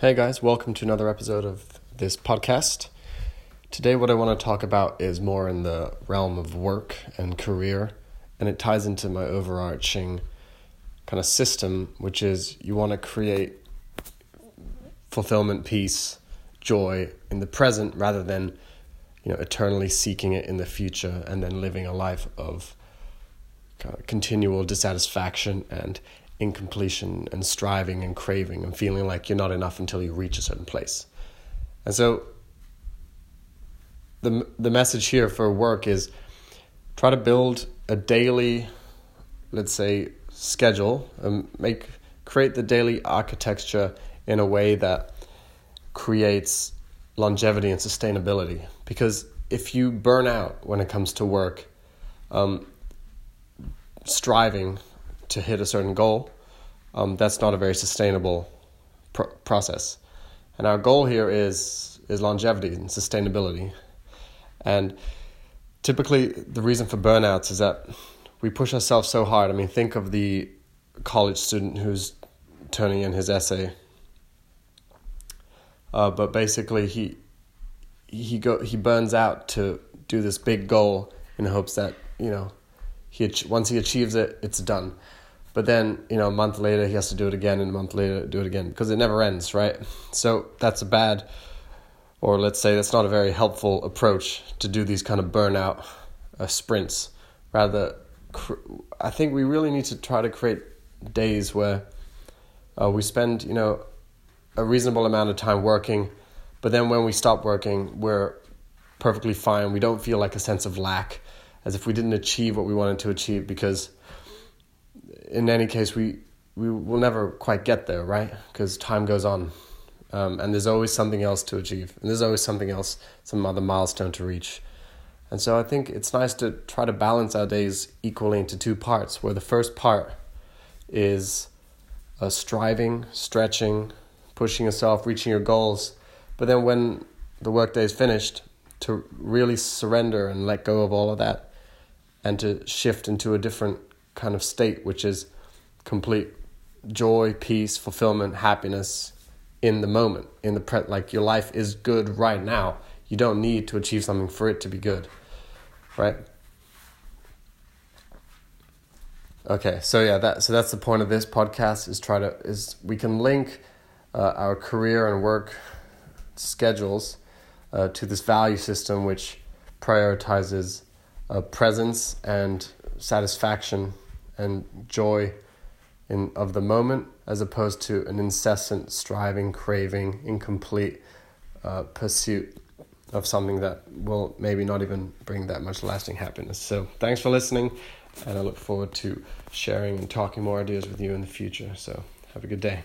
Hey guys, welcome to another episode of this podcast. Today, what I want to talk about is more in the realm of work and career, and it ties into my overarching kind of system, which is you want to create fulfillment, peace, joy in the present rather than you know eternally seeking it in the future and then living a life of kind of continual dissatisfaction and incompletion and striving and craving and feeling like you're not enough until you reach a certain place. And so the the message here for work is try to build a daily let's say schedule and make create the daily architecture in a way that creates longevity and sustainability because if you burn out when it comes to work um, striving to hit a certain goal, um, that's not a very sustainable process. And our goal here is is longevity and sustainability. And typically, the reason for burnouts is that we push ourselves so hard. I mean, think of the college student who's turning in his essay. Uh, but basically, he he go he burns out to do this big goal in hopes that you know he once he achieves it, it's done. But then, you know, a month later he has to do it again, and a month later do it again because it never ends, right? So that's a bad, or let's say that's not a very helpful approach to do these kind of burnout uh, sprints. Rather, I think we really need to try to create days where uh, we spend, you know, a reasonable amount of time working, but then when we stop working, we're perfectly fine. We don't feel like a sense of lack as if we didn't achieve what we wanted to achieve because in any case we we will never quite get there right? Because time goes on. Um, and there's always something else to achieve. And there's always something else some other milestone to reach. And so i think it's nice to try to balance our days equally into two parts where the first part is uh, striving stretching pushing yourself reaching your goals. But then when the workday is finished to really surrender and let go of all of that and to shift into a different kind of state, which is complete joy, peace, fulfillment, happiness in the moment, in the pre- like your life is good right now. You don't need to achieve something for it to be good, right? Okay, so yeah, that so that's the point of this podcast is try to is we can link uh, our career and work schedules uh, to this value system which prioritizes uh, presence and satisfaction and joy in of the moment as opposed to an incessant striving craving incomplete uh, pursuit of something that will maybe not even bring that much lasting happiness. So thanks for listening and i look forward to sharing and talking more ideas with you in the future. So have a good day